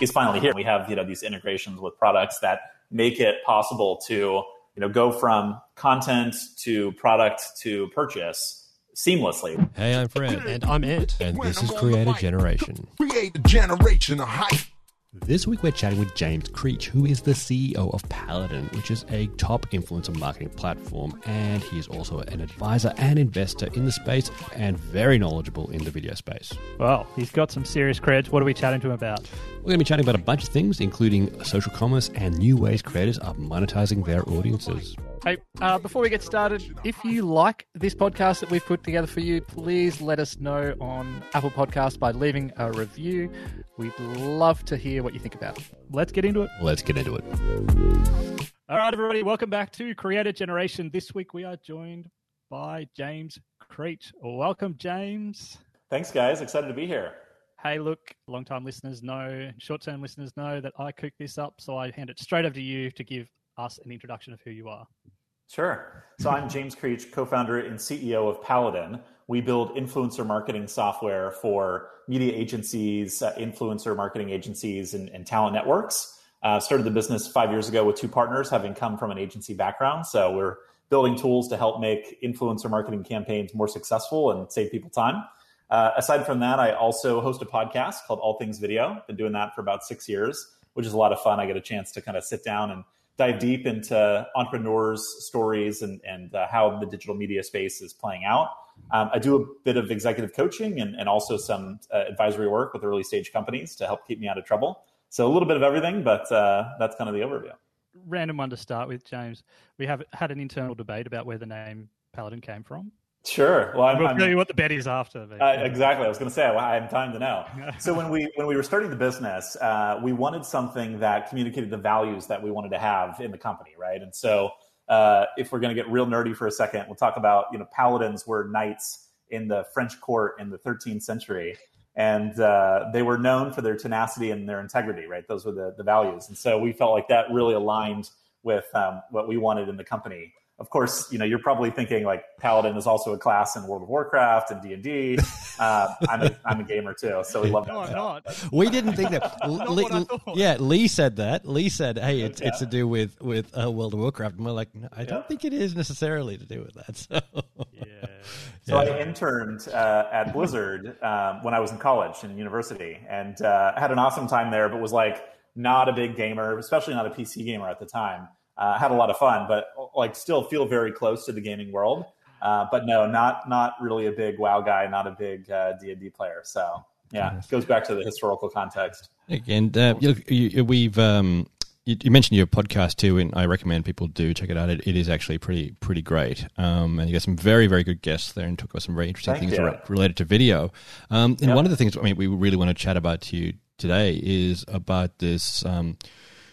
is finally here. We have you know these integrations with products that make it possible to you know go from content to product to purchase seamlessly. Hey, I'm Fred. And I'm Ed. And this is Creator Generation. Create a generation of hype. This week we're chatting with James Creech, who is the CEO of Paladin, which is a top influencer marketing platform, and he is also an advisor and investor in the space and very knowledgeable in the video space. Well, he's got some serious creds. What are we chatting to him about? We're going to be chatting about a bunch of things, including social commerce and new ways creators are monetizing their audiences. Hey, uh, before we get started, if you like this podcast that we've put together for you, please let us know on Apple Podcasts by leaving a review. We'd love to hear what you think about it. Let's get into it. Let's get into it. All right, everybody, welcome back to Creator Generation. This week we are joined by James Creech. Welcome, James. Thanks, guys. Excited to be here. Hey, look, long-time listeners know, short-term listeners know that I cooked this up, so I hand it straight over to you to give us an introduction of who you are. Sure. So I'm James Creech, co-founder and CEO of Paladin. We build influencer marketing software for media agencies, uh, influencer marketing agencies, and, and talent networks. Uh, started the business five years ago with two partners, having come from an agency background. So we're building tools to help make influencer marketing campaigns more successful and save people time. Uh, aside from that, I also host a podcast called All Things Video. Been doing that for about six years, which is a lot of fun. I get a chance to kind of sit down and dive deep into entrepreneurs' stories and, and uh, how the digital media space is playing out. Um, I do a bit of executive coaching and, and also some uh, advisory work with early stage companies to help keep me out of trouble. So a little bit of everything, but uh, that's kind of the overview. Random one to start with, James. We have had an internal debate about where the name Paladin came from. Sure. Well, I'm, we'll I'm, tell you what the bet is after. But, uh, exactly. I was going to say I have time to know. so when we when we were starting the business, uh, we wanted something that communicated the values that we wanted to have in the company, right? And so uh, if we're going to get real nerdy for a second, we'll talk about you know paladins were knights in the French court in the 13th century, and uh, they were known for their tenacity and their integrity, right? Those were the the values, and so we felt like that really aligned with um, what we wanted in the company of course, you know, you're probably thinking like Paladin is also a class in World of Warcraft and D and D. Uh, I'm a I'm a gamer too, so we love that. No, I'm not. We didn't think that. Lee, yeah, Lee said that. Lee said, "Hey, it's Yeah. it's to do with with uh, World of Warcraft." And we're like, no, I don't think it is necessarily to do with that. So, Yeah. So I interned uh, at Blizzard um, when I was in college and university, and uh, had an awesome time there. But was like not a big gamer, especially not a PC gamer at the time. Uh, had a lot of fun, but like still feel very close to the gaming world. Uh, but no, not not really a big WoW guy, not a big uh, D and D player. So yeah, it goes back to the historical context. and uh, you, you, we've um, you, you mentioned your podcast too, and I recommend people do check it out. It, it is actually pretty pretty great, um, and you got some very very good guests there, and talk about some very interesting Thank things re- related to video. Um, and Yeah. one of the things I mean we really want to chat about to you today is about this um,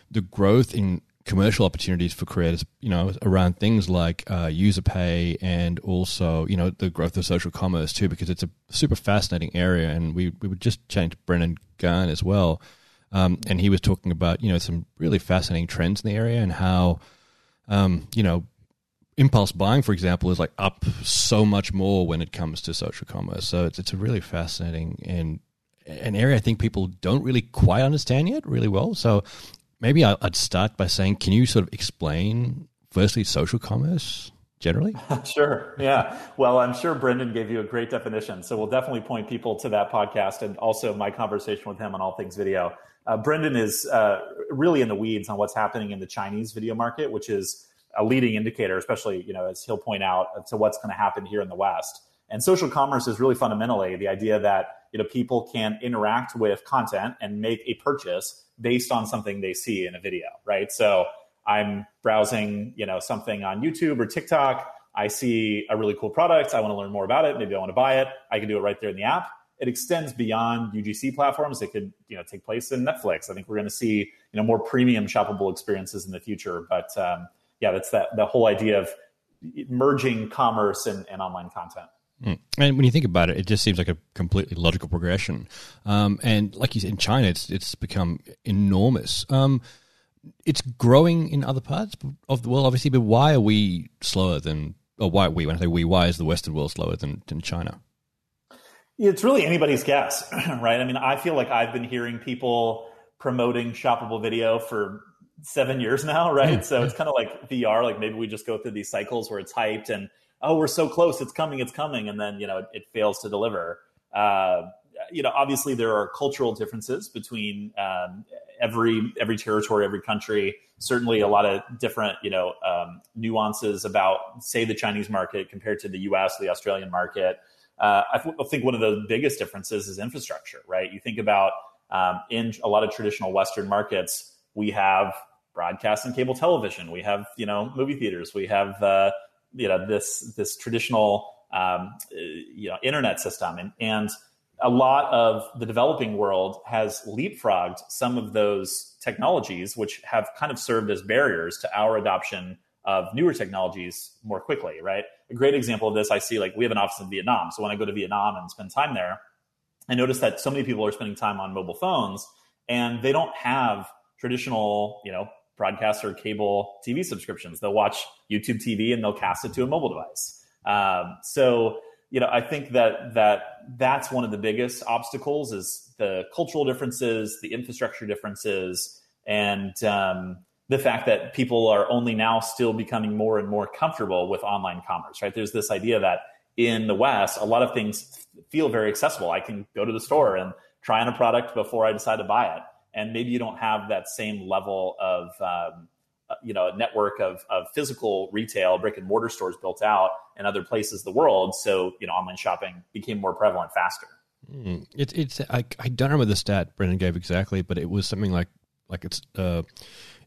the growth in commercial opportunities for creators, you know, around things like uh, user pay and also, you know, the growth of social commerce too, because it's a super fascinating area. And we, we were just chatting to Brendan Gahan as well. Um, and he was talking about, you know, some really fascinating trends in the area and how, um, you know, impulse buying, for example, is like up so much more when it comes to social commerce. So it's, it's a really fascinating and an area I think people don't really quite understand yet really well. So maybe I- I'd start by saying, can you sort of explain firstly social commerce generally? Sure. Yeah. Well, I'm sure Brendan gave you a great definition. So we'll definitely point people to that podcast and also my conversation with him on all things video. Uh, Brendan is uh, really in the weeds on what's happening in the Chinese video market, which is a leading indicator, especially, you know, as he'll point out to what's going to happen here in the West. And social commerce is really fundamentally the idea that, you know, people can interact with content and make a purchase based on something they see in a video, right? So I'm browsing, you know, something on YouTube or TikTok. I see a really cool product. I want to learn more about it. Maybe I want to buy it. I can do it right there in the app. It extends beyond UGC platforms. It could, you know, take place in Netflix. I think we're going to see, you know, more premium shoppable experiences in the future. But um, yeah, that's that the whole idea of merging commerce and, and online content. Mm. And when you think about it, it just seems like a completely logical progression. Um, and like you said, in China, it's it's become enormous. Um, it's growing in other parts of the world, obviously, but why are we slower than, or why are we, when I say we, why is the Western world slower than, than China? It's really anybody's guess, right? I mean, I feel like I've been hearing people promoting shoppable video for seven years now, right? so it's kind of like VR. Like maybe we just go through these cycles where it's hyped and oh, we're so close, it's coming, it's coming, and then you know it, it fails to deliver. Uh, you know, obviously there are cultural differences between um, every every territory, every country. Certainly, a lot of different you know um, nuances about, say, the Chinese market compared to the U.S., the Australian market. Uh, I, th- I, think one of the biggest differences is infrastructure, right? You think about um, in a lot of traditional Western markets, we have broadcast and cable television, we have you know movie theaters, we have uh, you know this this traditional um, you know internet system, and and a lot of the developing world has leapfrogged some of those technologies, which have kind of served as barriers to our adoption of newer technologies more quickly, right? A great example of this I see, like we have an office in Vietnam. So when I go to Vietnam and spend time there, I notice that so many people are spending time on mobile phones and they don't have traditional, you know, broadcast or cable TV subscriptions. They'll watch YouTube TV and they'll cast it to a mobile device. Um, so you know, I think that that that's one of the biggest obstacles is the cultural differences, the infrastructure differences, and um, the fact that people are only now still becoming more and more comfortable with online commerce. Right? There's this idea that in the West, a lot of things feel very accessible. I can go to the store and try on a product before I decide to buy it, and maybe you don't have that same level of um, uh, you know a network of, of physical retail brick and mortar stores built out in other places the world. So you know online shopping became more prevalent faster. Mm. it's it's I, I don't remember the stat brendan gave exactly but it was something like like it's uh,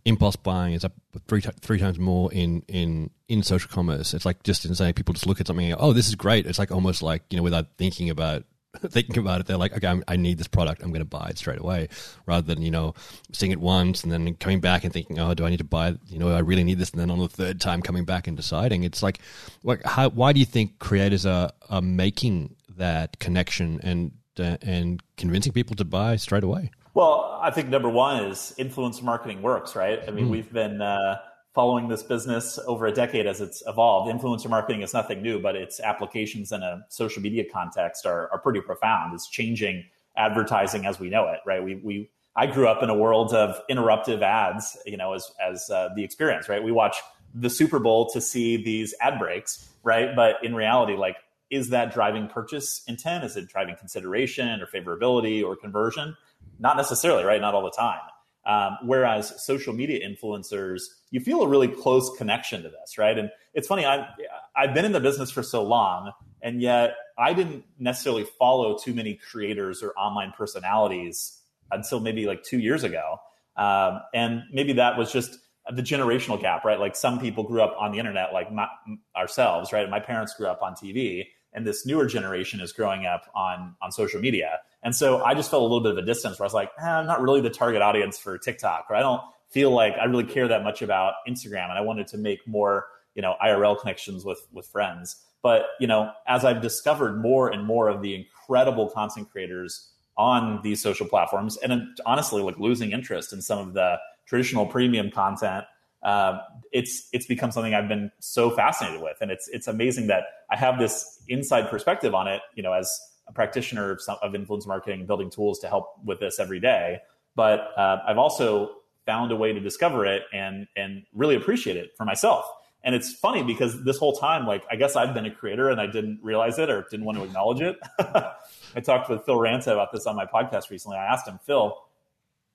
impulse buying is up three three times more in in in social commerce. It's like just insane. People just look at something oh this is great. It's like almost like you know without thinking about thinking about it, they're like, okay, I'm, i need this product. I'm going to buy it straight away, rather than you know seeing it once and then coming back and thinking, oh, do I need to buy? It? You know, I really need this, and then on the third time coming back and deciding. It's like, like, how, why do you think creators are are making that connection and uh, and convincing people to buy straight away? Well, I think number one is influence marketing works, right? I mean, mm. we've been. Uh, following this business over a decade as it's evolved. Influencer marketing is nothing new, but its applications in a social media context are, are pretty profound. It's changing advertising as we know it, right? We, we, I grew up in a world of interruptive ads, you know, as, as uh, the experience, right? We watch the Super Bowl to see these ad breaks, right? But in reality, like, is that driving purchase intent? Is it driving consideration or favorability or conversion? Not necessarily, right? Not all the time. Um, whereas social media influencers, you feel a really close connection to this, right? And it's funny, I, I've been in the business for so long, and yet I didn't necessarily follow too many creators or online personalities until maybe like two years ago. Um, and maybe that was just the generational gap, right? Like some people grew up on the internet, like my, ourselves, right? My parents grew up on TV, and this newer generation is growing up on on social media. And so I just felt a little bit of a distance where I was like, eh, I'm not really the target audience for TikTok, or I don't feel like I really care that much about Instagram, and I wanted to make more you know IRL connections with with friends. But you know, as I've discovered more and more of the incredible content creators on these social platforms, and honestly, like losing interest in some of the traditional premium content uh, it's it's become something I've been so fascinated with, and it's it's amazing that I have this inside perspective on it. You know, as a practitioner of, some, of influence marketing, and building tools to help with this every day. But uh, I've also found a way to discover it and and really appreciate it for myself. And it's funny because this whole time, like I guess I've been a creator and I didn't realize it or didn't want to acknowledge it. I talked with Phil Ranta about this on my podcast recently. I asked him, Phil,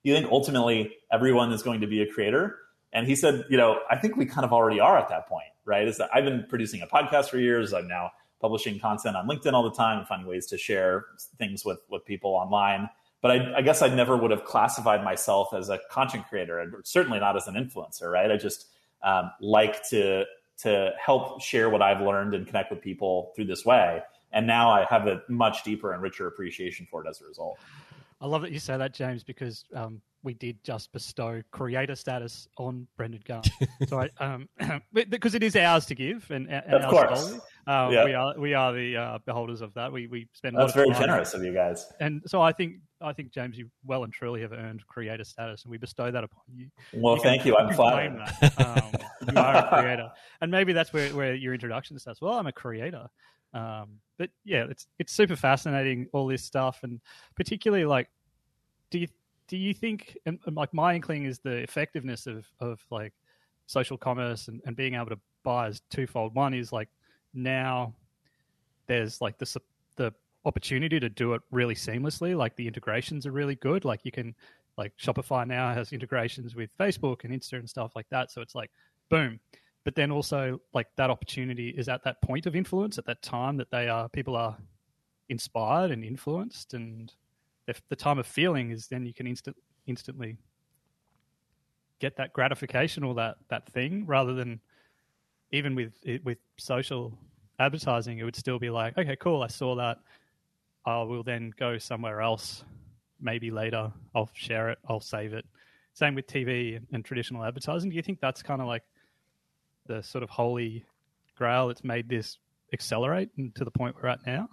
do you think ultimately everyone is going to be a creator? And he said, you know, I think we kind of already are at that point, right? I've been producing a podcast for years. I'm now publishing content on LinkedIn all the time and finding ways to share things with with people online. But I, I guess I never would have classified myself as a content creator, and certainly not as an influencer, right? I just um, like to to help share what I've learned and connect with people through this way. And now I have a much deeper and richer appreciation for it as a result. I love that you say that, James, because um, we did just bestow creator status on Brendan Gahan. so I, um, because it is ours to give, and, and of course, yeah. we are we are the uh, beholders of that. We we spend. That's very generous of you guys. And so I think I think James, you well and truly have earned creator status, and we bestow that upon you. Well, you thank you. I'm flattered. Um, you are a creator, and maybe that's where where your introduction starts. Well, I'm a creator. Um, but yeah, it's it's super fascinating all this stuff, and particularly like, do you do you think and, and like my inkling is the effectiveness of of like social commerce and, and being able to buy is twofold. One is like now there's like the the opportunity to do it really seamlessly. Like the integrations are really good. Like you can like Shopify now has integrations with Facebook and Insta and stuff like that. So it's like boom. But then also like that opportunity is at that point of influence at that time that they are people are inspired and influenced and if the time of feeling is then you can instant instantly get that gratification or that that thing rather than even with with social advertising it would still be like okay cool i saw that. I will then go somewhere else maybe later i'll share it i'll save it. Same with tv and, and traditional advertising. Do you think that's kind of like the sort of holy grail that's made this accelerate to the point we're at now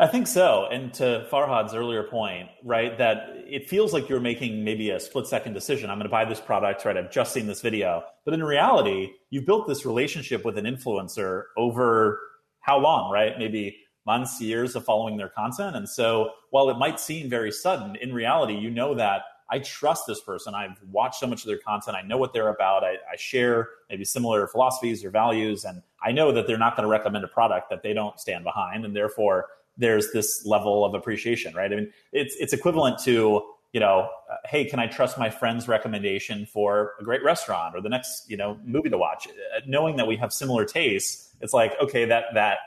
I think so. And to Farhad's earlier point, right, that it feels like you're making maybe a split second decision. I'm going to buy this product, right? I've just seen this video. But in reality, you've built this relationship with an influencer over how long, right? Maybe months, years of following their content. And so while it might seem very sudden, in reality, you know that I trust this person. I've watched so much of their content. I know what they're about. I, I share maybe similar philosophies or values. And I know that they're not going to recommend a product that they don't stand behind. And therefore, there's this level of appreciation, right? I mean, it's it's equivalent to you know, uh, hey, can I trust my friend's recommendation for a great restaurant or the next you know movie to watch? Uh, knowing that we have similar tastes, it's like okay, that that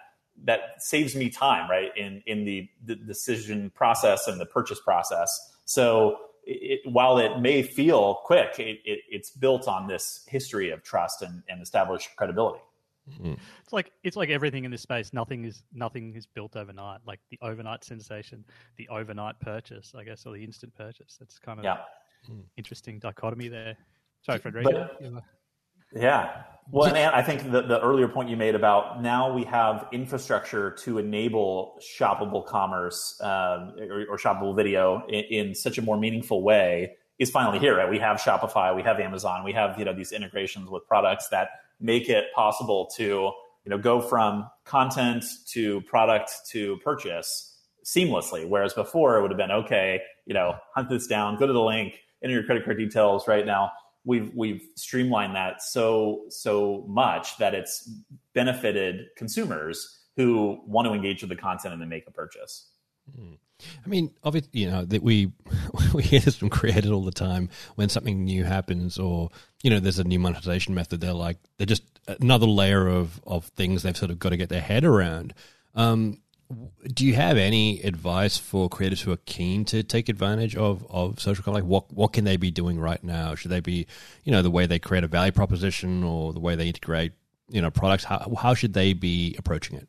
that saves me time, right, in in the, the decision process and the purchase process. So it, while it may feel quick, it, it, it's built on this history of trust and, and established credibility. Mm. It's like it's like everything in this space. Nothing is nothing is built overnight. Like the overnight sensation, the overnight purchase, I guess, or the instant purchase. That's kind of yeah. interesting dichotomy there. Sorry, Frederica. But, yeah. Well, and I think the, the earlier point you made about now we have infrastructure to enable shoppable commerce um, or, or, shoppable video in, in, such a more meaningful way is finally here. Right? We have Shopify, we have Amazon, we have you know these integrations with products that make it possible to you know go from content to product to purchase seamlessly. Whereas before it would have been okay you know hunt this down go to the link enter your credit card details right now. We've we've streamlined that so so much that it's benefited consumers who want to engage with the content and then make a purchase. Mm. I mean, obviously, you know that we we hear this from creators all the time when something new happens, or you know, there's a new monetization method. They're like they're just another layer of of things they've sort of got to get their head around. Um, do you have any advice for creators who are keen to take advantage of of social content? Like, what what can they be doing right now? Should they be, you know, the way they create a value proposition or the way they integrate, you know, products? How how should they be approaching it?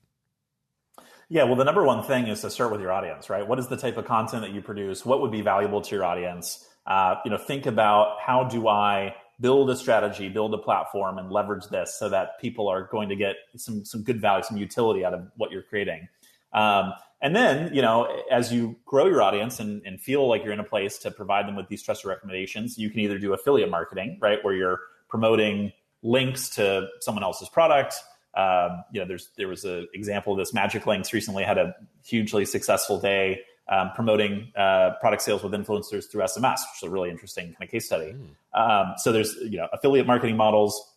Yeah, well, the number one thing is to start with your audience, right? What is the type of content that you produce? What would be valuable to your audience? Uh, you know, think about how do I build a strategy, build a platform, and leverage this so that people are going to get some some good value, some utility out of what you're creating. Um, and then, you know, as you grow your audience and, and feel like you're in a place to provide them with these trusted recommendations, you can either do affiliate marketing, right, where you're promoting links to someone else's product um, you know, there's there was an example of this. Magic Links recently had a hugely successful day um, promoting uh, product sales with influencers through SMS, which is a really interesting kind of case study. Mm. Um, so there's you know affiliate marketing models.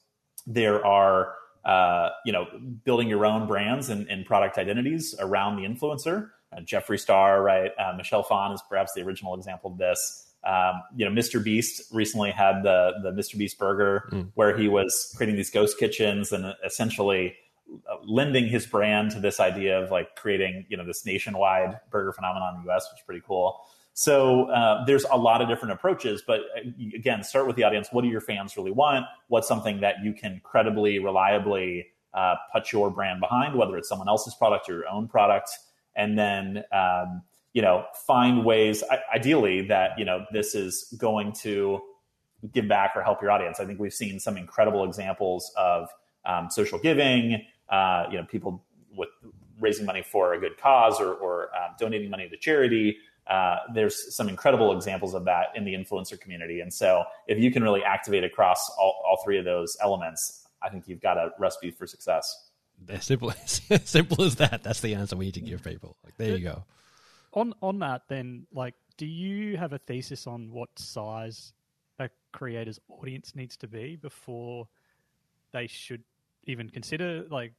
There are uh, you know building your own brands and, and product identities around the influencer. Uh, Jeffree Star, right? Uh, Michelle Phan is perhaps the original example of this. Um, you know, Mr. Beast recently had the the Mr. Beast burger mm. where he was creating these ghost kitchens and essentially uh, lending his brand to this idea of like creating you know this nationwide burger phenomenon in the U.S., which is pretty cool. So uh, there's a lot of different approaches, but uh, again, start with the audience. What do your fans really want? What's something that you can credibly, reliably uh, put your brand behind, whether it's someone else's product or your own product, and then um, you know, find ways, ideally, that, you know, this is going to give back or help your audience. I think we've seen some incredible examples of um, social giving, uh, you know, people with raising money for a good cause or, or um, donating money to charity. Uh, there's some incredible examples of that in the influencer community. And so if you can really activate across all, all three of those elements, I think you've got a recipe for success. As simple, simple as that. That's the answer we need to give people. Like, there you go on on that, then like do you have a thesis on what size a creator's audience needs to be before they should even consider like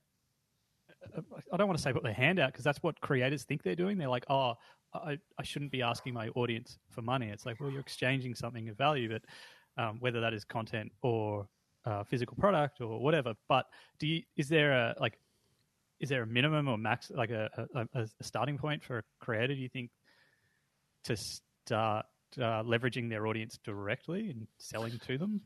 I don't want to say put their hand out because that's what creators think they're doing. They're like, oh, I, I shouldn't be asking my audience for money. It's like, well, you're exchanging something of value, but um, whether that is content or uh, physical product or whatever. But do you, is there a like, is there a minimum or max, like a, a, a starting point for a creator? Do you think to start uh, leveraging their audience directly and selling to them?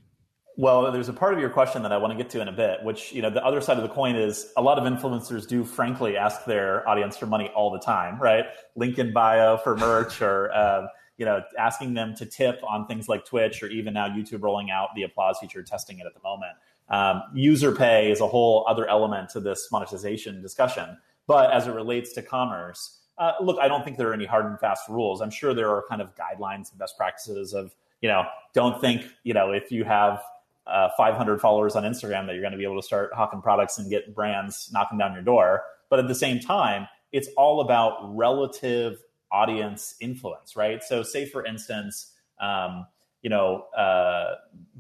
Well, there's a part of your question that I want to get to in a bit, which, you know, the other side of the coin is a lot of influencers do frankly ask their audience for money all the time, right? Link in bio for merch or, uh, you know, asking them to tip on things like Twitch or even now YouTube rolling out the applause feature, testing it at the moment. Um, user pay is a whole other element to this monetization discussion. But as it relates to commerce, uh, look, I don't think there are any hard and fast rules. I'm sure there are kind of guidelines and best practices of, you know, don't think, you know, if you have uh, 500 followers on Instagram that you're going to be able to start hawking products and get brands knocking down your door. But at the same time, it's all about relative audience influence, right? So, say for instance, um, you know, uh,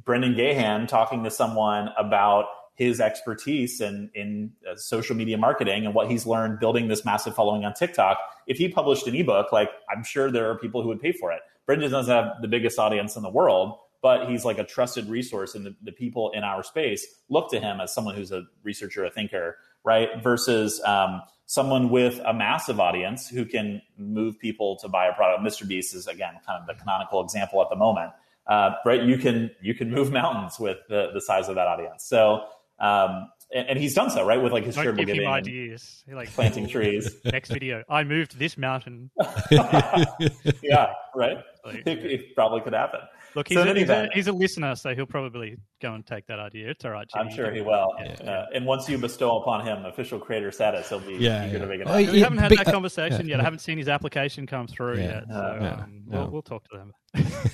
Brendan Gahan talking to someone about his expertise in in uh, social media marketing and what he's learned building this massive following on TikTok. If he published an ebook, like I'm sure there are people who would pay for it. Brendan doesn't have the biggest audience in the world, but he's like a trusted resource and the, the people in our space look to him as someone who's a researcher a thinker right versus um, someone with a massive audience who can move people to buy a product mr beast is again kind of the canonical example at the moment uh, right you can you can move mountains with the, the size of that audience so um, and, and, he's done so, right? With like his Don't charitable giving, him ideas. like planting trees. Next video, I moved this mountain. yeah, right. Like, it, it, probably could happen. Look, he's, so a, he's, a, he's, a, listener, so he'll probably go and take that idea. It's all right. Jimmy. I'm sure he will. Yeah. Uh, and once you bestow upon him official creator status, he'll be yeah, eager yeah. to make it oh, We haven't had that conversation yet. I haven't seen his application come through yet. So um, we'll, we'll, talk to them.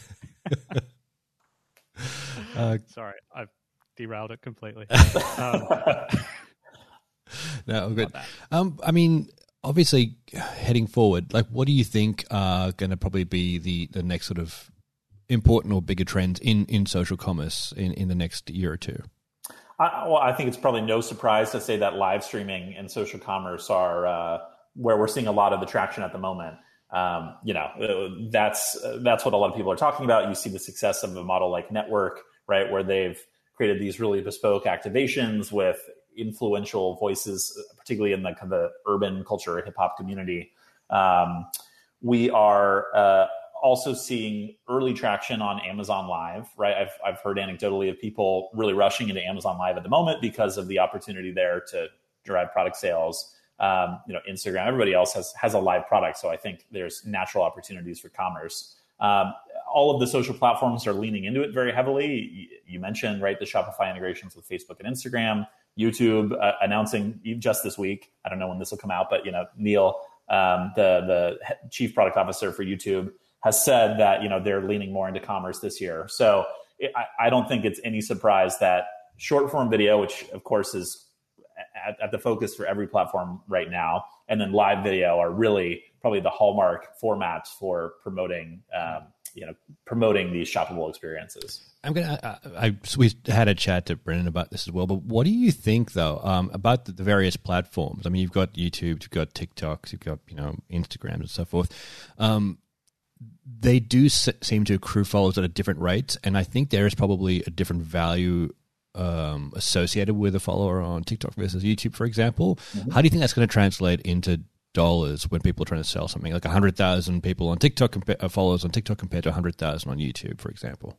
Uh, Sorry, I've derailed it completely. um, no, good. Um, I mean, obviously, heading forward, like, what do you think are going to probably be the the next sort of important or bigger trends in, in social commerce in, in the next year or two? I, well, I think it's probably no surprise to say that live streaming and social commerce are uh, where we're seeing a lot of the traction at the moment. Um, you know, uh, that's uh, that's what a lot of people are talking about. You see the success of a model like NTWRK, right, where they've created these really bespoke activations with influential voices, particularly in the kind of the urban culture, hip hop community. Um, we are uh, also seeing early traction on Amazon Live, right? I've, I've heard anecdotally of people really rushing into Amazon Live at the moment because of the opportunity there to drive product sales. Um, you know, Instagram, everybody else has has a live product, so I think there's natural opportunities for commerce. Um, all of the social platforms are leaning into it very heavily. You mentioned right the Shopify integrations with Facebook and Instagram, YouTube uh, announcing just this week. I don't know when this will come out, but you know, Neal, um, the the chief product officer for YouTube, has said that you know they're leaning more into commerce this year. So it, I, I, don't think it's any surprise that short form video, which of course is at, at, the focus for every platform right now, and then live video are really probably the hallmark formats for promoting. Um, you know, promoting these shoppable experiences. I'm gonna. I, I, we had a chat to Brendan about this as well. But what do you think though um, about the, the, various platforms? I mean, you've got YouTube, you've got TikToks, you've got you know Instagrams and so forth. Um, they do seem to accrue followers at a different rate, and I think there is probably a different value um, associated with a follower on TikTok versus YouTube, for example. Mm-hmm. How do you think that's going to translate into dollars when people are trying to sell something like 100,000 people on TikTok, uh, followers on TikTok compared to 100,000 on YouTube, for example?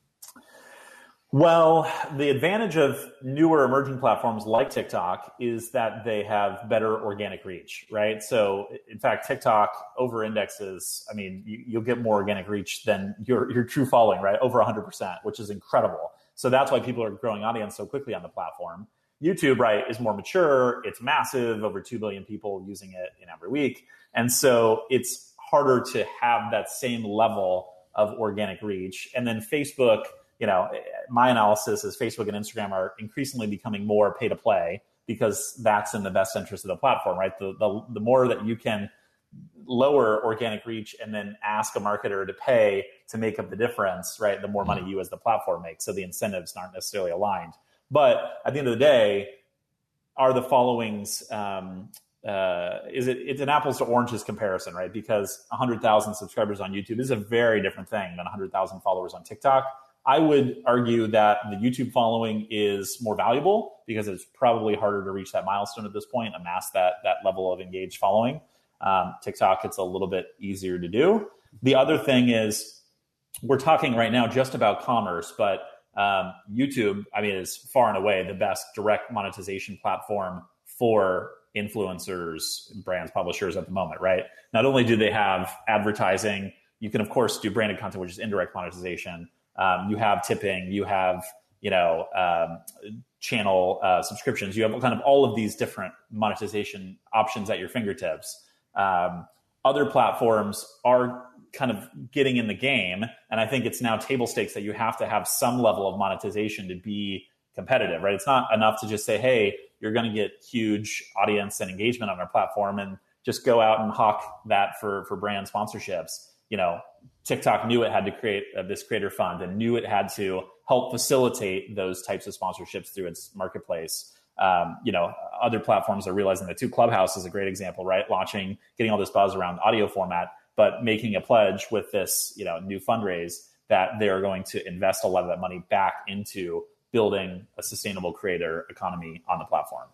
Well, the advantage of newer emerging platforms like TikTok is that they have better organic reach, right? So, in fact, TikTok over indexes. I mean, you, will get more organic reach than your your true following, right? Over 100%, which is incredible. So that's why people are growing audience so quickly on the platform. YouTube, right, is more mature. It's massive, over 2 billion people using it in every week. And so it's harder to have that same level of organic reach. And then Facebook you know, my analysis is Facebook and Instagram are increasingly becoming more pay to play because that's in the best interest of the platform, right? The, the, the more that you can lower organic reach and then ask a marketer to pay to make up the difference, right? The more money you as the platform make. So the incentives aren't necessarily aligned. But at the end of the day, are the followings um, uh, is it it's an apples to oranges comparison, right? Because 100,000 subscribers on YouTube is a very different thing than 100,000 followers on TikTok. I would argue that the YouTube following is more valuable because it's probably harder to reach that milestone at this point, amass that that level of engaged following. Um, TikTok, it's a little bit easier to do. The other thing is, we're talking right now just about commerce, but um, YouTube, I mean, is far and away the best direct monetization platform for influencers, brands, publishers at the moment, right? Not only do they have advertising, you can of course do branded content, which is indirect monetization. Um, you have tipping, you have you know um, channel uh, subscriptions, you have kind of all of these different monetization options at your fingertips. Um, other platforms are kind of getting in the game, and I think it's now table stakes that you have to have some level of monetization to be competitive, right? It's not enough to just say, "Hey, you're going to get huge audience and engagement on our platform," and just go out and hawk that for for brand sponsorships. You know, TikTok knew it had to create uh, this creator fund and knew it had to help facilitate those types of sponsorships through its marketplace. Um, you know, other platforms are realizing that too. Clubhouse is a great example, right? Launching, getting all this buzz around audio format, but making a pledge with this, you know, new fundraise that they are going to invest a lot of that money back into building a sustainable creator economy on the platform.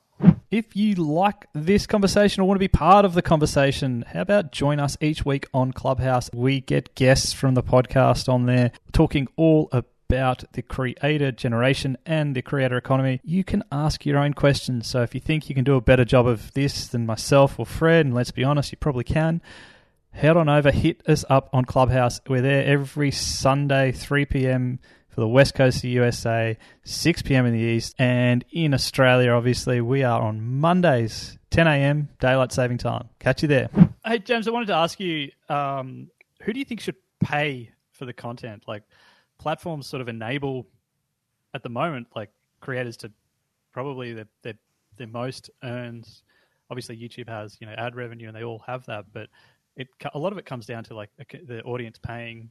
If you like this conversation or want to be part of the conversation, how about join us each week on Clubhouse? We get guests from the podcast on there talking all about the creator generation and the creator economy. You can ask your own questions. So if you think you can do a better job of this than myself or Fred, and let's be honest, you probably can, head on over, hit us up on Clubhouse. We're there every Sunday, 3 p.m for the west coast of the USA, 6 p.m. in the east, and in Australia, obviously, we are on Mondays, 10 a.m. daylight saving time. Catch you there. Hey, James, I wanted to ask you, um, who do you think should pay for the content? Like, platforms sort of enable at the moment, like creators to probably their their, their most earns. Obviously, YouTube has you know ad revenue, and they all have that, but it a lot of it comes down to like the audience paying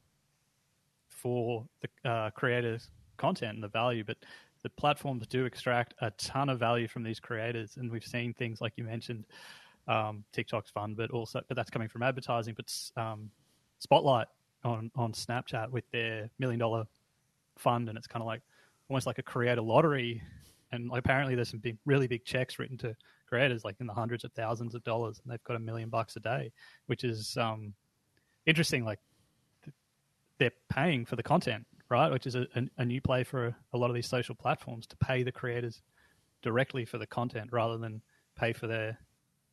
for the uh, creators' content and the value, but the platforms do extract a ton of value from these creators, and we've seen things like you mentioned, um, TikTok's fun, but also but that's coming from advertising. But um, Spotlight on on Snapchat with their million dollar fund, and it's kind of like almost like a creator lottery. And apparently, there's some big, really big checks written to creators, like in the hundreds of thousands of dollars, and they've got a million bucks a day, which is um, interesting. Like they're paying for the content, right? Which is a, a, a, new play for a lot of these social platforms to pay the creators directly for the content rather than pay for their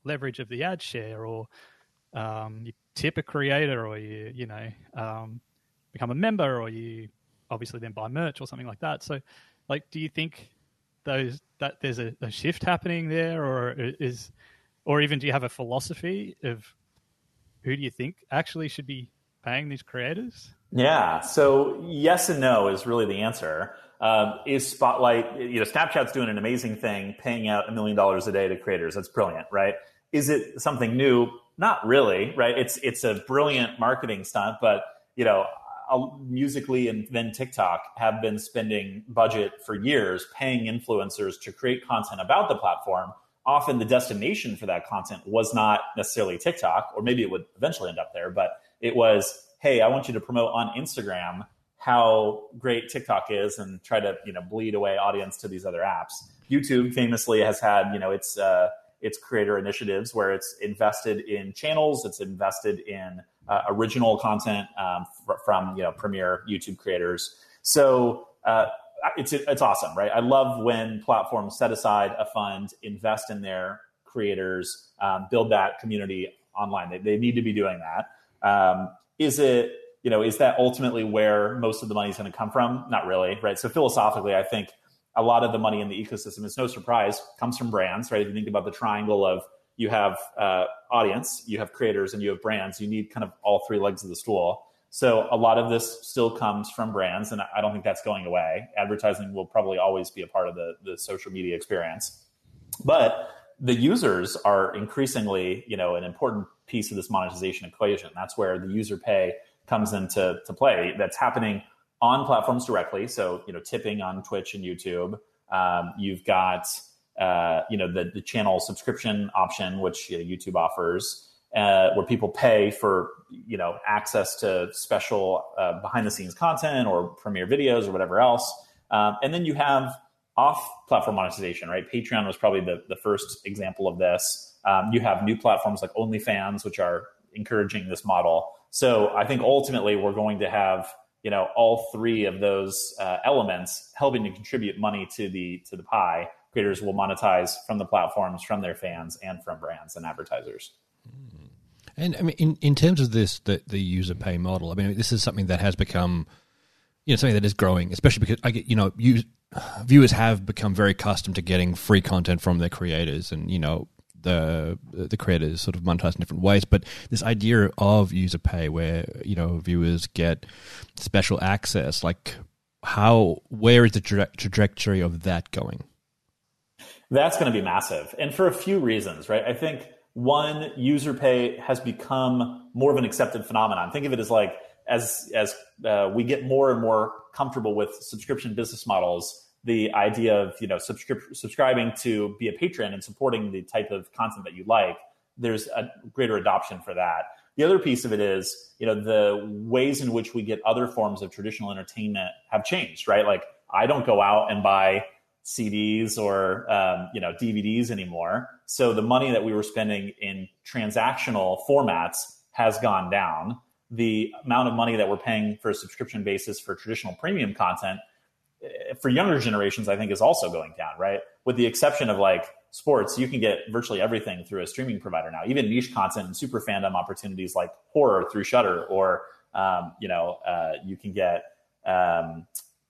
leverage of the ad share or um, you tip a creator or you you know um, become a member or you obviously then buy merch or something like that. So, like, do you think those that there's a, a shift happening there, or is or even do you have a philosophy of who do you think actually should be paying these creators? Yeah. So yes and no is really the answer. Um, is Spotlight, you know, Snapchat's doing an amazing thing, paying out a million dollars a day to creators. That's brilliant, right? Is it something new? Not really, right? It's it's a brilliant marketing stunt, but you know, Musical.ly and then TikTok have been spending budget for years paying influencers to create content about the platform. Often the destination for that content was not necessarily TikTok, or maybe it would eventually end up there, but it was hey, I want you to promote on Instagram how great TikTok is and try to you know bleed away audience to these other apps. YouTube famously has had you know its uh, its creator initiatives where it's invested in channels, it's invested in uh, original content um, fr- from you know premier YouTube creators. So uh, it's it's awesome, right? I love when platforms set aside a fund, invest in their creators, um, build that community online. They, they need to be doing that. Um, is it you know is that ultimately where most of the money is going to come from not really right so philosophically i think a lot of the money in the ecosystem is no surprise comes from brands right if you think about the triangle of you have uh, audience you have creators and you have brands you need kind of all three legs of the stool so a lot of this still comes from brands and i don't think that's going away advertising will probably always be a part of the, the social media experience but the users are increasingly, you know, an important piece of this monetization equation. That's where the user pay comes into to play. That's happening on platforms directly. So, you know, tipping on Twitch and YouTube. Um, you've got, uh, you know, the, the channel subscription option, which you know, YouTube offers, uh, where people pay for, you know, access to special uh, behind the scenes content or premiere videos or whatever else. Um, and then you have off platform monetization, right? Patreon was probably the, the first example of this. Um, you have new platforms like OnlyFans, which are encouraging this model. So I think ultimately we're going to have you know all three of those uh, elements helping to contribute money to the to the pie. Creators will monetize from the platforms, from their fans, and from brands and advertisers. And I mean, in, in terms of this, the, the user pay model, I mean, this is something that has become, you know, something that is growing, especially because I get, you know, you, viewers have become very accustomed to getting free content from their creators, and you know, the the creators sort of monetize in different ways. But this idea of user pay, where you know viewers get special access, like how where is the tra- trajectory of that going? That's going to be massive, and for a few reasons, right? I think one, user pay has become more of an accepted phenomenon. Think of it as like as as uh, we get more and more comfortable with subscription business models the idea of you know subscri- subscribing to be a patron and supporting the type of content that you like there's a greater adoption for that. The other piece of it is you know the ways in which we get other forms of traditional entertainment have changed right? Like i don't go out and buy cds or um, you know dvds anymore. So the money that we were spending in transactional formats has gone down. The amount of money that we're paying for a subscription basis for traditional premium content for younger generations, I think is also going down, right? With the exception of like sports, you can get virtually everything through a streaming provider now, even niche content and super fandom opportunities like horror through Shudder, or um, you know, uh, you can get um,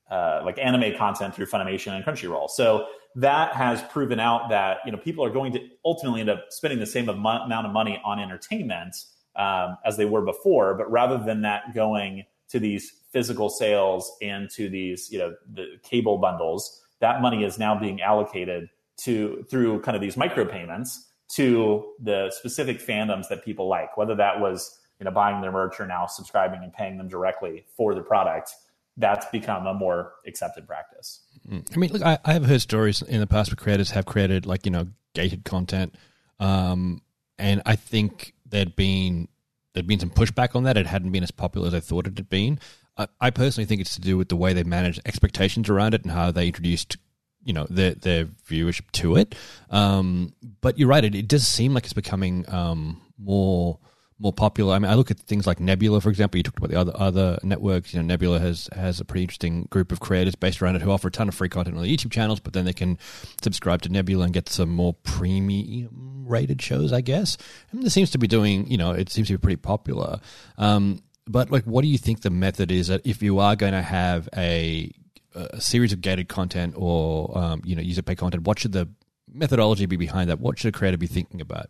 uh, like anime content through Funimation and Crunchyroll. So that has proven out that you know people are going to ultimately end up spending the same amount of money on entertainment um, as they were before, but rather than that going to these physical sales and to these, you know, the cable bundles, that money is now being allocated to through kind of these micropayments to the specific fandoms that people like, whether that was, you know, buying their merch or now subscribing and paying them directly for the product. That's become a more accepted practice. I mean, look, I, I have heard stories in the past where creators have created like, you know, gated content. Um, and I think there'd been there'd been some pushback on that. It hadn't been as popular as I thought it had been. I, I personally think it's to do with the way they managed expectations around it and how they introduced you know their their viewership to it. Um, but you're right; it, it, does seem like it's becoming um, more more popular. I mean, I look at things like Nebula, for example. You talked about the other other networks. You know, Nebula has has a pretty interesting group of creators based around it who offer a ton of free content on the YouTube channels, but then they can subscribe to Nebula and get some more premium rated shows, I guess. And this seems to be doing, you know, it seems to be pretty popular. Um, but like, what do you think the method is that if you are going to have a a series of gated content or um, you know user pay content, what should the methodology be behind that? What should a creator be thinking about?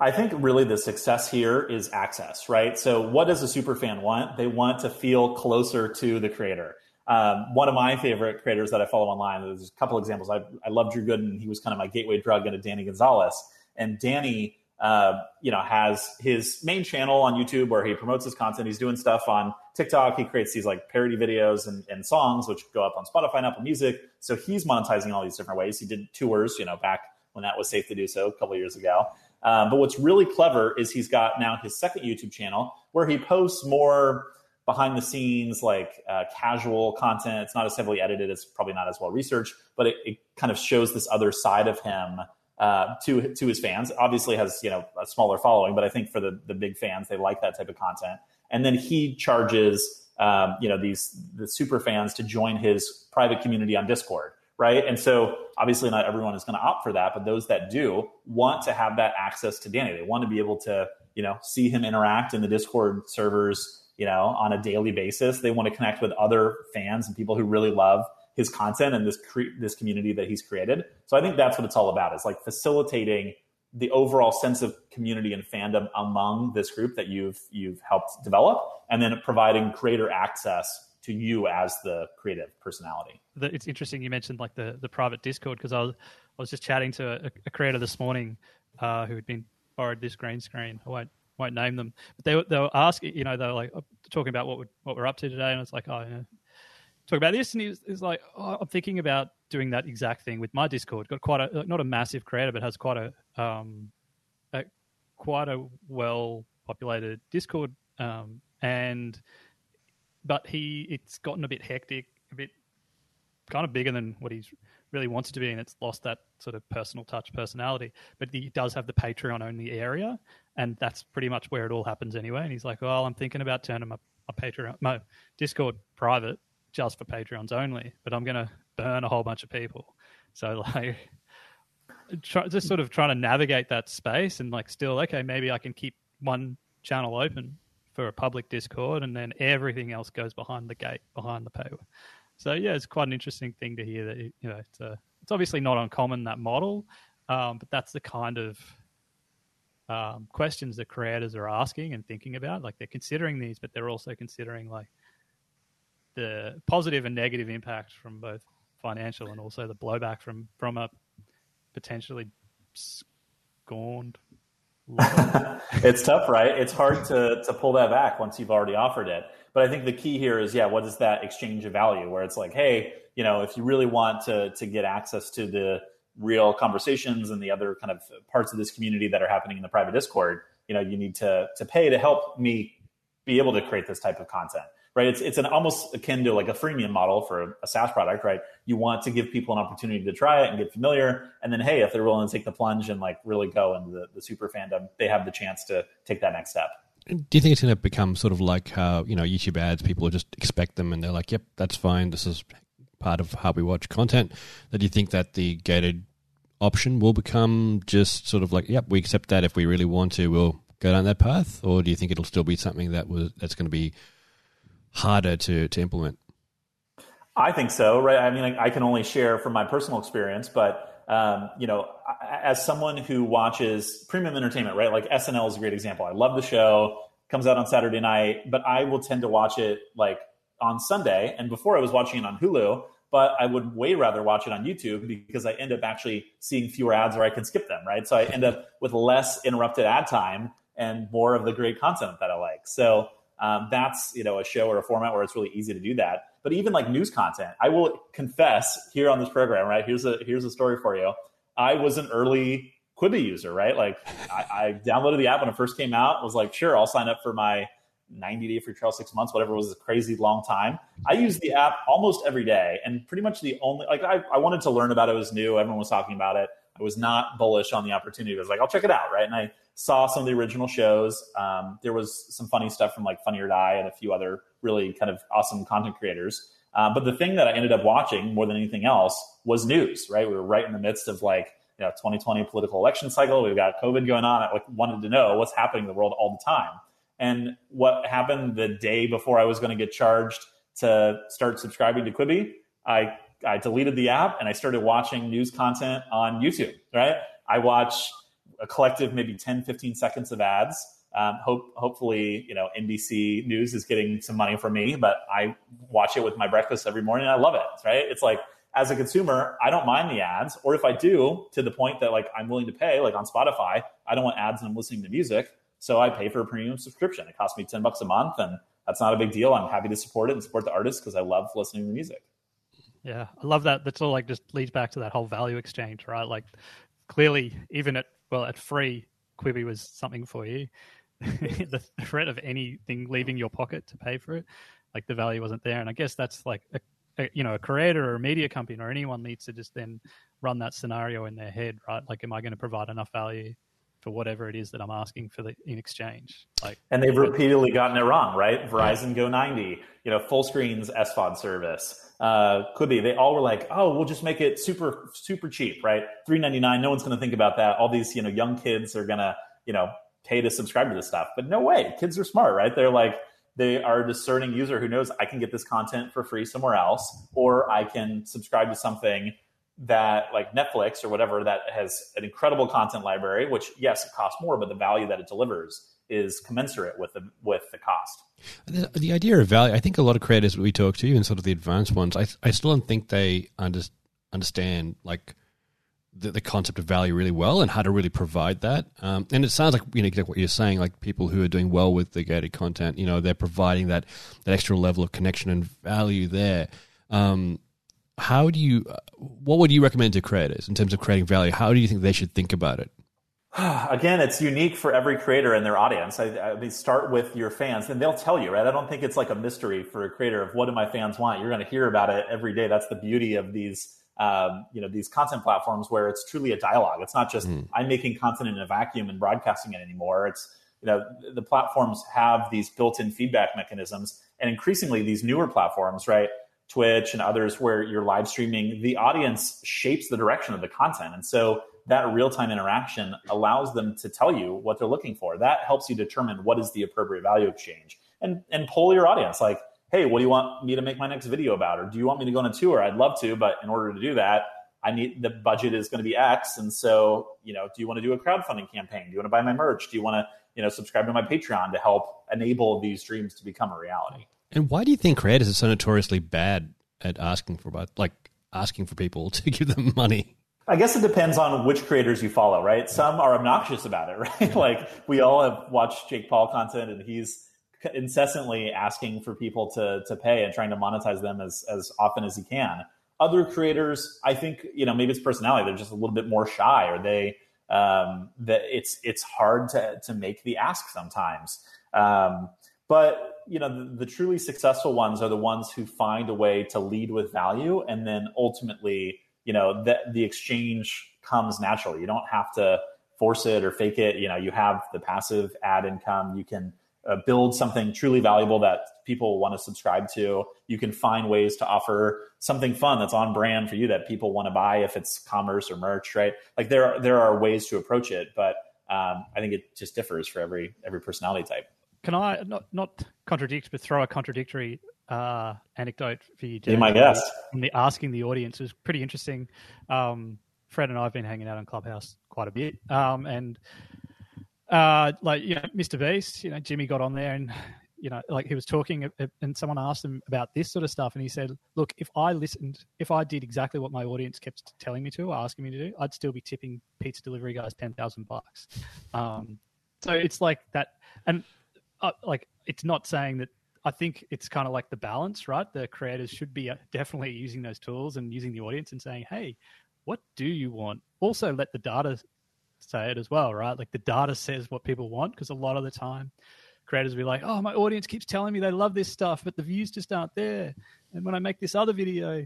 I think really the success here is access, right? So, what does a super fan want? They want to feel closer to the creator. Um, one of my favorite creators that I follow online, there's a couple examples. I, I love Drew Gooden. He was kind of my gateway drug into Danny Gonzalez. And Danny, uh, you know, has his main channel on YouTube where he promotes his content. He's doing stuff on TikTok. He creates these like parody videos and, and songs, which go up on Spotify and Apple Music. So he's monetizing all these different ways. He did tours, you know, back when that was safe to do so a couple years ago. Um, but what's really clever is he's got now his second YouTube channel where he posts more behind the scenes, like uh, casual content. It's not as heavily edited. It's probably not as well researched, but it, it kind of shows this other side of him uh, to to his fans. Obviously, has you know a smaller following, but I think for the the big fans, they like that type of content. And then he charges um, you know these the super fans to join his private community on Discord right? And so obviously not everyone is going to opt for that, but those that do want to have that access to Danny. They want to be able to, you know, see him interact in the Discord servers, you know, on a daily basis. They want to connect with other fans and people who really love his content and this cre- this community that he's created. So I think that's what it's all about. Is like facilitating the overall sense of community and fandom among this group that you've you've helped develop, and then providing greater access to you as the creative personality. It's interesting you mentioned like the the private Discord because I was I was just chatting to a, a creator this morning uh, who had been borrowed this green screen. I won't won't name them, but they they were asking, you know, they were like talking about what we what we're up to today, and it's like, oh, yeah, talk about this, and he's, he's like, oh, I'm thinking about doing that exact thing with my Discord. Got quite a not a massive creator, but has quite a um, a, quite a well populated Discord, um, and but he it's gotten a bit hectic, a bit kind of bigger than what he's really wants it to be, and it's lost that sort of personal touch personality. But he does have the Patreon only area, and that's pretty much where it all happens anyway. And he's like, "Well, I'm thinking about turning my, my Patreon, my Discord private just for Patreons only, but I'm going to burn a whole bunch of people." So like. Try, just sort of trying to navigate that space and like still okay maybe i can keep one channel open for a public discord and then everything else goes behind the gate behind the paywall. So yeah it's quite an interesting thing to hear that you know it's, a, it's obviously not uncommon that model um, but that's the kind of um, questions that creators are asking and thinking about. Like they're considering these but they're also considering like the positive and negative impact from both financial and also the blowback from from a potentially scorned it's tough, right? It's hard to to pull that back once you've already offered it. But I think the key here is, yeah, what is that exchange of value? Where it's like, hey, you know, if you really want to to get access to the real conversations and the other kind of parts of this community that are happening in the private Discord, you know, you need to to pay to help me be able to create this type of content right? It's it's an almost akin to like a freemium model for a SaaS product, right? You want to give people an opportunity to try it and get familiar, and then hey, if they're willing to take the plunge and like really go into the, the super fandom, they have the chance to take that next step. Do you think it's going to become sort of like how you know YouTube ads? People just expect them, and they're like, "Yep, that's fine. This is part of how we watch content." That do you think that the gated option will become just sort of like, "Yep, we accept that. If we really want to, we'll go down that path," or do you think it'll still be something that was that's going to be harder to, to implement? I think so, right? I mean, I can only share from my personal experience, but um, you know, as someone who watches premium entertainment, right? Like SNL is a great example. I love the show, comes out on Saturday night, but I will tend to watch it like on Sunday. And before I was watching it on Hulu, but I would way rather watch it on YouTube because I end up actually seeing fewer ads or I can skip them, right? So I end up with less interrupted ad time and more of the great content that I like. So um, that's you know a show or a format where it's really easy to do that. But even like news content, I will confess here on this program, right? Here's a here's a story for you. I was an early Quibi user, right? Like I, I downloaded the app when it first came out. Was like, sure, I'll sign up for my 90 day free trial, six months, whatever was a crazy long time. I use the app almost every day, and pretty much the only like I, I wanted to learn about it was new, everyone was talking about it. I was not bullish on the opportunity. I was like, I'll check it out, right? And I saw some of the original shows. Um, there was some funny stuff from like Funny or Die and a few other really kind of awesome content creators. Uh, but the thing that I ended up watching more than anything else was news, right? We were right in the midst of like, you know, 2020 political election cycle. We've got COVID going on. I like, wanted to know what's happening in the world all the time. And what happened the day before I was going to get charged to start subscribing to Quibi, I, I deleted the app and I started watching news content on YouTube, right? I watch a collective maybe 10, 15 seconds of ads. Um, hope, hopefully, you know, NBC News is getting some money from me, but I watch it with my breakfast every morning. I love it. Right? It's like as a consumer, I don't mind the ads, or if I do, to the point that like I'm willing to pay, like on Spotify, I don't want ads and I'm listening to music, so I pay for a premium subscription. It costs me ten bucks a month, and that's not a big deal. I'm happy to support it and support the artist because I love listening to music. Yeah, I love that. That's all like just leads back to that whole value exchange, right? Like clearly, even at well, at free, Quibi was something for you. the threat of anything leaving your pocket to pay for it, like the value wasn't there. And I guess that's like a, a, you know a creator or a media company or anyone needs to just then run that scenario in their head, right? Like, am I going to provide enough value for whatever it is that I'm asking for the in exchange. Like, and they've repeatedly gotten it wrong, right? Verizon Go 90, you know, Fullscreen's SVOD service, uh, Quibi. They all were like, oh, we'll just make it super super cheap, right? Three ninety nine. No one's going to think about that. All these you know young kids are going to you know pay to subscribe to this stuff, but no way. Kids are smart, right? They're like they are a discerning user who knows I can get this content for free somewhere else, or I can subscribe to something that like Netflix or whatever that has an incredible content library, which yes, it costs more, but the value that it delivers is commensurate with the with the cost. The, the idea of value, I think a lot of creators we talk to, even sort of the advanced ones, I, I still don't think they under, understand like the, the concept of value really well and how to really provide that. Um, and it sounds like you know what you're saying, like people who are doing well with the gated content, you know, they're providing that that extra level of connection and value there. Um, how do you? What would you recommend to creators in terms of creating value? How do you think they should think about it? Again, it's unique for every creator and their audience. I, I mean, start with your fans, and they'll tell you, right? I don't think it's like a mystery for a creator of what do my fans want. You're going to hear about it every day. That's the beauty of these um, you know these content platforms where it's truly a dialogue. It's not just mm. I'm making content in a vacuum and broadcasting it anymore. It's you know the platforms have these built-in feedback mechanisms, and increasingly these newer platforms, right? Twitch and others where you're live streaming, the audience shapes the direction of the content, and so that real-time interaction allows them to tell you what they're looking for. That helps you determine what is the appropriate value exchange, and and poll your audience like hey, what do you want me to make my next video about? Or do you want me to go on a tour? I'd love to, but in order to do that, I need the budget is going to be X. And so, you know, do you want to do a crowdfunding campaign? Do you want to buy my merch? Do you want to, you know, subscribe to my Patreon to help enable these dreams to become a reality? And why do you think creators are so notoriously bad at asking for like asking for people to give them money? I guess it depends on which creators you follow, right? Some are obnoxious about it, right? like we all have watched Jake Paul content and he's incessantly asking for people to to pay and trying to monetize them as as often as he can. Other creators, I think, you know, maybe it's personality. They're just a little bit more shy, or they um, that it's it's hard to to make the ask sometimes. Um, but you know, the, the truly successful ones are the ones who find a way to lead with value, and then ultimately, you know, that the exchange comes naturally. You don't have to force it or fake it. You know, you have the passive ad income. You can uh, build something truly valuable that people want to subscribe to. You can find ways to offer something fun that's on brand for you that people want to buy if it's commerce or merch, right? Like there are, there are ways to approach it, but um, I think it just differs for every every personality type. Can I not not contradict, but throw a contradictory uh, anecdote for you? Be my guest. And the asking the audience was pretty interesting. Um, Fred and I have been hanging out on Clubhouse quite a bit, um, and uh, like you know, Mr. Beast, you know, Jimmy got on there and you know, like he was talking, and someone asked him about this sort of stuff, and he said, "Look, if I listened, if I did exactly what my audience kept telling me to, or asking me to do, I'd still be tipping pizza delivery guys ten thousand bucks." Um, so it's like that, and uh, like it's not saying that. I think it's kind of like the balance, right? The creators should be uh, definitely using those tools and using the audience and saying, "Hey, what do you want?" Also, let the data say it as well, right? Like the data says what people want because a lot of the time creators will be like, oh, my audience keeps telling me they love this stuff, but the views just aren't there. And when I make this other video,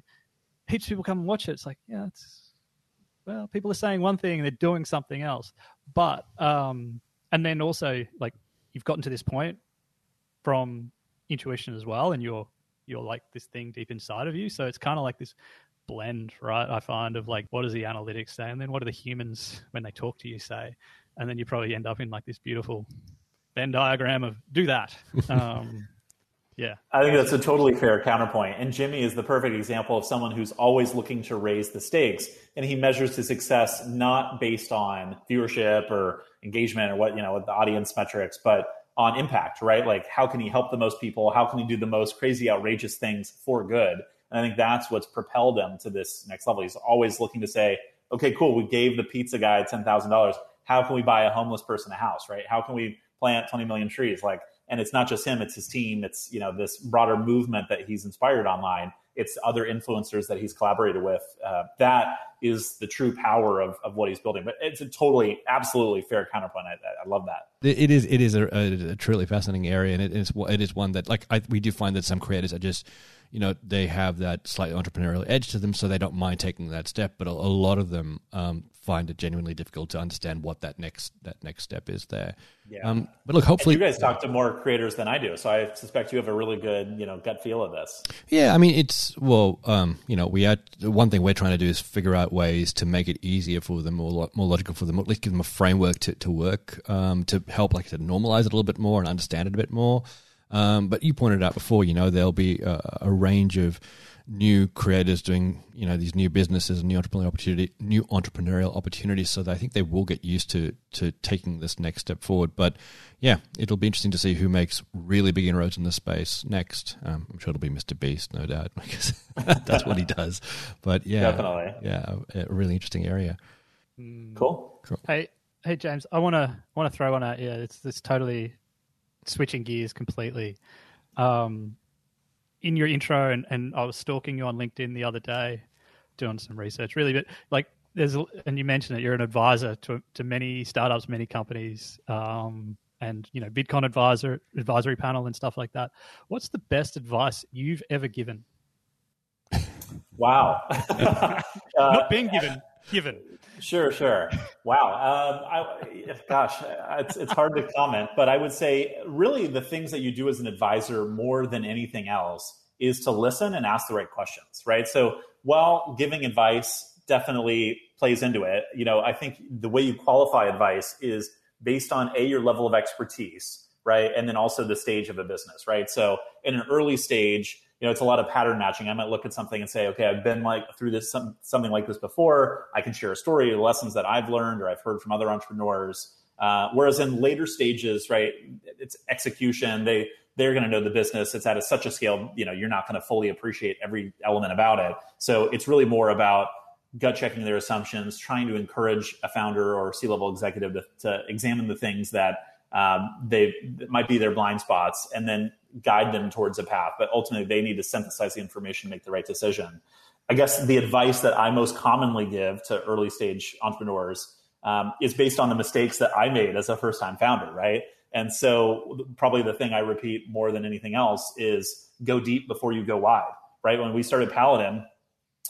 heaps of people come and watch it. It's like, yeah, it's, well, people are saying one thing and they're doing something else. But, um, and then also like you've gotten to this point from intuition as well, and you're, you're like this thing deep inside of you. So it's kind of like this blend, right? I find of like what does the analytics say, and then what do the humans when they talk to you say, and then you probably end up in like this beautiful Venn diagram of do that. Um, yeah, I think that's a totally fair counterpoint. And Jimmy is the perfect example of someone who's always looking to raise the stakes, and he measures his success not based on viewership or engagement or what you know the audience metrics, but on impact, right? Like how can he help the most people? How can he do the most crazy, outrageous things for good? And I think that's what's propelled him to this next level. He's always looking to say, okay, cool, we gave the pizza guy $10,000. How can we buy a homeless person a house, right? How can we plant 20 million trees? Like, and it's not just him, it's his team. It's, you know, this broader movement that he's inspired online. It's other influencers that he's collaborated with. Uh, that is the true power of, of what he's building. But it's a totally, absolutely fair counterpoint. I, I love that. It is, it is a, a, truly fascinating area. And it is, it is one that like I, we do find that some creators are just, you know they have that slightly entrepreneurial edge to them, so they don't mind taking that step. But a, a lot of them um, find it genuinely difficult to understand what that next that next step is there. Yeah. Um, but look, hopefully, and you guys talk to more creators than I do, so I suspect you have a really good you know gut feel of this. Yeah, I mean, it's well, um, you know, we are one thing we're trying to do is figure out ways to make it easier for them, more more logical for them, at least give them a framework to to work um, to help, like to normalize it a little bit more and understand it a bit more. Um, but you pointed out before, you know, there'll be a, a range of new creators doing you know these new businesses and new entrepreneurial opportunity new entrepreneurial opportunities. So I think they will get used to to taking this next step forward. But yeah it'll be interesting to see who makes really big inroads in this space next. Um, I'm sure it'll be Mr Beast no doubt. Because that's what he does. But yeah Definitely. yeah a really interesting area. Cool. Hey, hey, James, I want to want to throw one out. Yeah, it's it's totally switching gears completely. Um, in your intro, and, and I was stalking you on LinkedIn the other day, doing some research, really. But like, there's and you mentioned it. You're an advisor to to many startups, many companies, um, and you know, VidCon advisor advisory panel and stuff like that. What's the best advice you've ever given? Wow. Not being given, given. Sure, sure. Wow. Um, I, gosh, it's, it's hard to comment, but I would say really the things that you do as an advisor more than anything else is to listen and ask the right questions, right? So while giving advice definitely plays into it, you know, I think the way you qualify advice is based on a your level of expertise, right, and then also the stage of a business, right. So in an early stage, you know, it's a lot of pattern matching. I might look at something and say, okay, I've been like through this some, something like this before. I can share a story, lessons that I've learned or I've heard from other entrepreneurs. Uh, whereas in later stages, right, it's execution. They they're going to know the business. It's at a, such a scale, you know, you're not going to fully appreciate every element about it. So it's really more about gut checking their assumptions, trying to encourage a founder or C level executive to, to examine the things that um, they might be their blind spots, and then guide them towards a path. But ultimately, they need to synthesize the information, make the right decision. I guess the advice that I most commonly give to early stage entrepreneurs um, is based on the mistakes that I made as a first time founder, right? And so, probably the thing I repeat more than anything else is go deep before you go wide, right? When we started Paladin,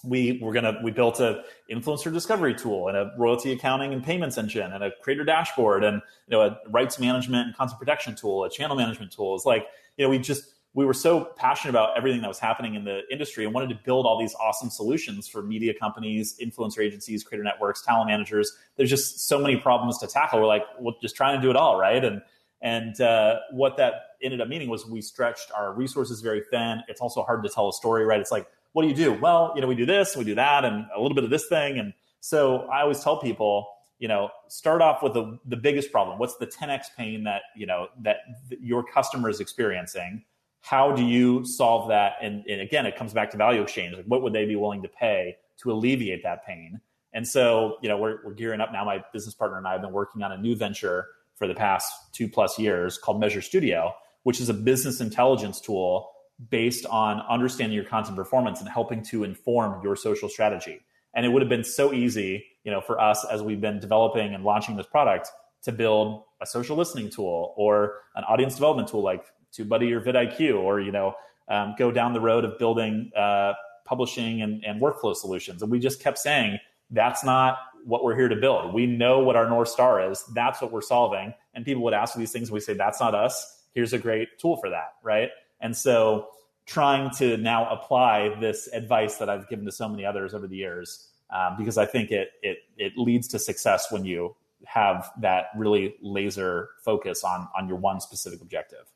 we were gonna we built a influencer discovery tool and a royalty accounting and payments engine and a creator dashboard and you know a rights management and content protection tool, a channel management tool. It's like you know we just we were so passionate about everything that was happening in the industry and wanted to build all these awesome solutions for media companies, influencer agencies, creator networks, talent managers. There's just so many problems to tackle. We're like, we're just trying to do it all, right? And and uh, what that ended up meaning was we stretched our resources very thin. It's also hard to tell a story, right? It's like what do you do? Well, you know, we do this, we do that, and a little bit of this thing. And so I always tell people, you know, start off with the, the biggest problem. What's the 10x pain that, you know, that your customer is experiencing? How do you solve that? And, and again, it comes back to value exchange. Like what would they be willing to pay to alleviate that pain? And so, you know, we're, we're gearing up now. My business partner and I have been working on a new venture for the past two plus years called Measure Studio, which is a business intelligence tool based on understanding your content performance and helping to inform your social strategy. And it would have been so easy, you know, for us as we've been developing and launching this product to build a social listening tool or an audience development tool like TubeBuddy or vidIQ, or you know, um, go down the road of building uh, publishing and, and workflow solutions. And we just kept saying that's not what we're here to build. We know what our north star is. That's what we're solving. And people would ask these things. And we say that's not us. Here's a great tool for that, right? And so trying to now apply this advice that I've given to so many others over the years, um, because I think it, it, it leads to success when you have that really laser focus on, on your one specific objective.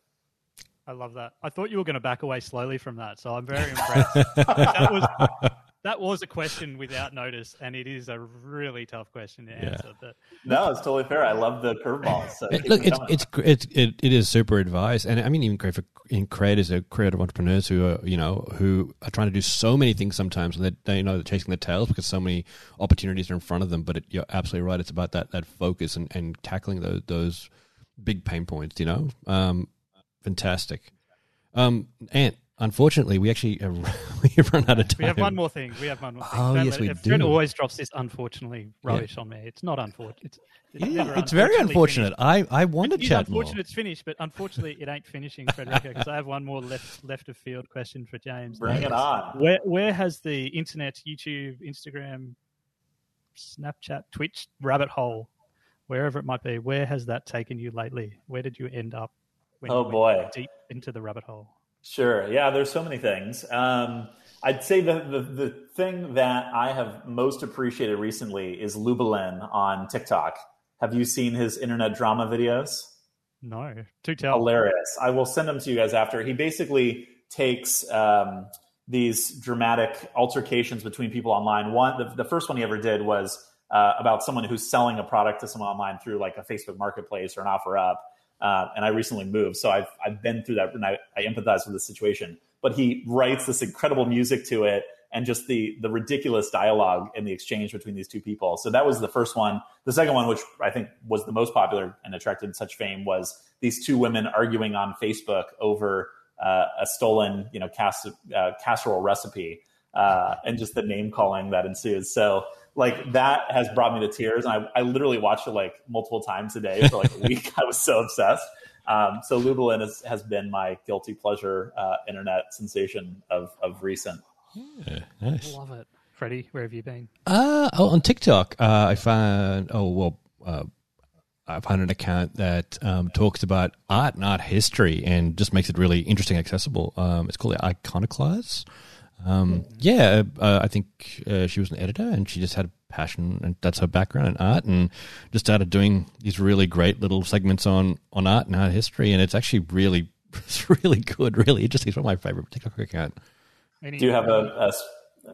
I love that. I thought you were going to back away slowly from that, so I'm very impressed. that was that was a question without notice, and it is a really tough question to answer. Yeah. But no, it's totally fair. I love the curveballs. So Look, it's, it's it's it, it is super advice, and I mean even great for in creators or creative entrepreneurs who are you know who are trying to do so many things sometimes, and they you know they're chasing their tails because so many opportunities are in front of them. But it, you're absolutely right; it's about that that focus and, and tackling those those big pain points. You know, um, fantastic. Um, Ant, Unfortunately, we actually uh, we've run out of time. We have one more thing. We have one more thing. Oh Brent, yes, we if do. Brent always drops this unfortunately rubbish yeah. on me. It's not unfortunate. It's, it's, yeah, it's very unfortunate. Finished. I I want to chat unfortunate more. it's finished, but unfortunately it ain't finishing, Frederica, because I have one more left left of field question for James. Bring it on. Where where has the internet, YouTube, Instagram, Snapchat, Twitch rabbit hole, wherever it might be, where has that taken you lately? Where did you end up? oh boy, deep into the rabbit hole. Sure. Yeah, there's so many things. Um, I'd say the, the, the thing that I have most appreciated recently is Lubalin on TikTok. Have you seen his internet drama videos? No, to tell. hilarious. I will send them to you guys after. He basically takes um, these dramatic altercations between people online. One, the, the first one he ever did was uh, about someone who's selling a product to someone online through like a Facebook Marketplace or an OfferUp. Uh, and I recently moved, so I've I've been through that, and I, I empathize with the situation. But he writes this incredible music to it, and just the the ridiculous dialogue and the exchange between these two people. So that was the first one. The second one, which I think was the most popular and attracted such fame, was these two women arguing on Facebook over uh, a stolen, you know, cas- uh, casserole recipe, uh, and just the name calling that ensues. So like that has brought me to tears, and I, I literally watched it like multiple times a day for like a week. I was so obsessed. Um, so Lubalin has, has been my guilty pleasure uh, internet sensation of of recent. Yeah, nice. Love it. Freddie, where have you been? Uh, oh, on TikTok, uh, I found, oh, well, uh, I found an account that um, talks about art and art history and just makes it really interesting and accessible. Um, it's called Iconoclast. Um, yeah, uh, I think uh, she was an editor and she just had a passion and that's her background in art and just started doing these really great little segments on, on art and art history. And it's actually really, it's really good, really interesting. It's one of my favorite TikTok account. Do you have a, a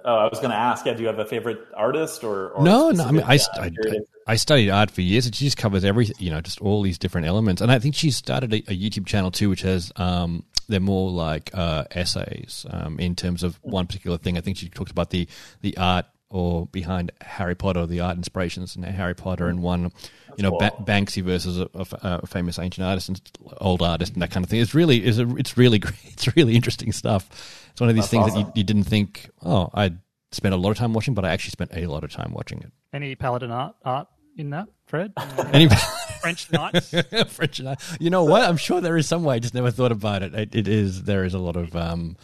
oh, I was going to ask, yeah, do you have a favorite artist or, or no, no. I mean, I, specific, uh, I. I studied art for years, and she just covers every, you know, just all these different elements. And I think she started a, a YouTube channel too, which has um, they're more like uh, essays um, in terms of one particular thing. I think she talked about the the art or behind Harry Potter, the art inspirations in Harry Potter, and one, you know, ba- Banksy versus a, a, a famous ancient artist and old artist and that kind of thing. It's really, is a, it's really great. It's really interesting stuff. It's one of these That's things that you, you didn't think, oh, I'd spend a lot of time watching, but I actually spent a lot of time watching it. any paladin art art in that, Fred? Any French knights. French, and I- you know what? I'm sure there is some way. I just never thought about it. It, it is there is a lot of um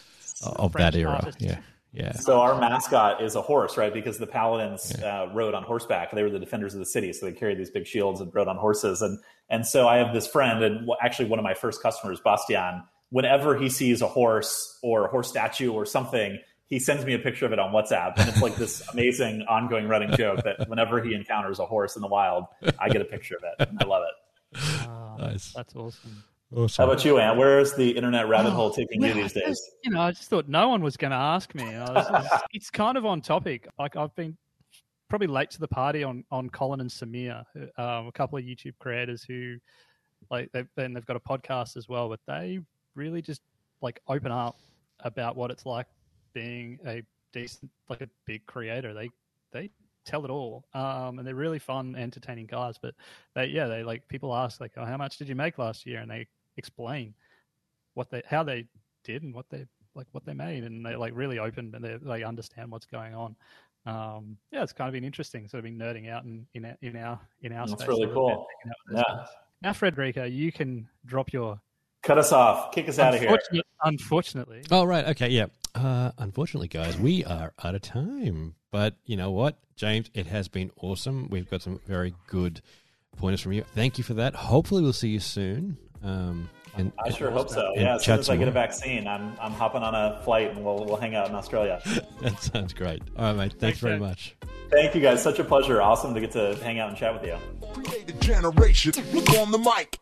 of French that era. artists. Yeah, yeah. So our mascot is a horse, right? Because the paladins uh, rode on horseback. They were the defenders of the city, so they carried these big shields and rode on horses. And and so I have this friend, and actually one of my first customers, Bastian. Whenever he sees a horse or a horse statue or something, he sends me a picture of it on WhatsApp, and it's like this amazing ongoing running joke that whenever he encounters a horse in the wild, I get a picture of it. I love it. Nice. That's awesome. Awesome. How about you, Ann? Where is the internet rabbit hole taking you these days? just- you know, I just thought no one was going to ask me. I was, it's, it's kind of on topic. Like I've been probably late to the party on on Colin and Samir, um, a couple of YouTube creators who like they've then they've got a podcast as well, but they really just like open up about what it's like being a decent like a big creator. They they tell it all, um, and they're really fun, entertaining guys. But they yeah they like people ask like, oh, how much did you make last year, and they explain what they how they did and what they like what they made and they're like really open and they they understand what's going on um yeah it's kind of been interesting sort of been nerding out in in our in our in our That's space really a little bit, cool. hanging out with those Yeah. guys. now frederica you can drop your Cut us off. Kick us out of here. unfortunately Oh right, okay, yeah. Uh, unfortunately, guys, we are out of time. But you know what, James? It has been awesome. We've got some very good pointers from you. Thank you for that. Hopefully, we'll see you soon. Um, and, I sure hope so. Yeah, as soon as I get a vaccine, I'm I'm hopping on a flight and we'll we'll hang out in Australia. That sounds great. All right, mate. Thanks, Thanks, very James. much. Thank you guys. Such a pleasure. Awesome to get to hang out and chat with you. Create a generation. Look on the mic.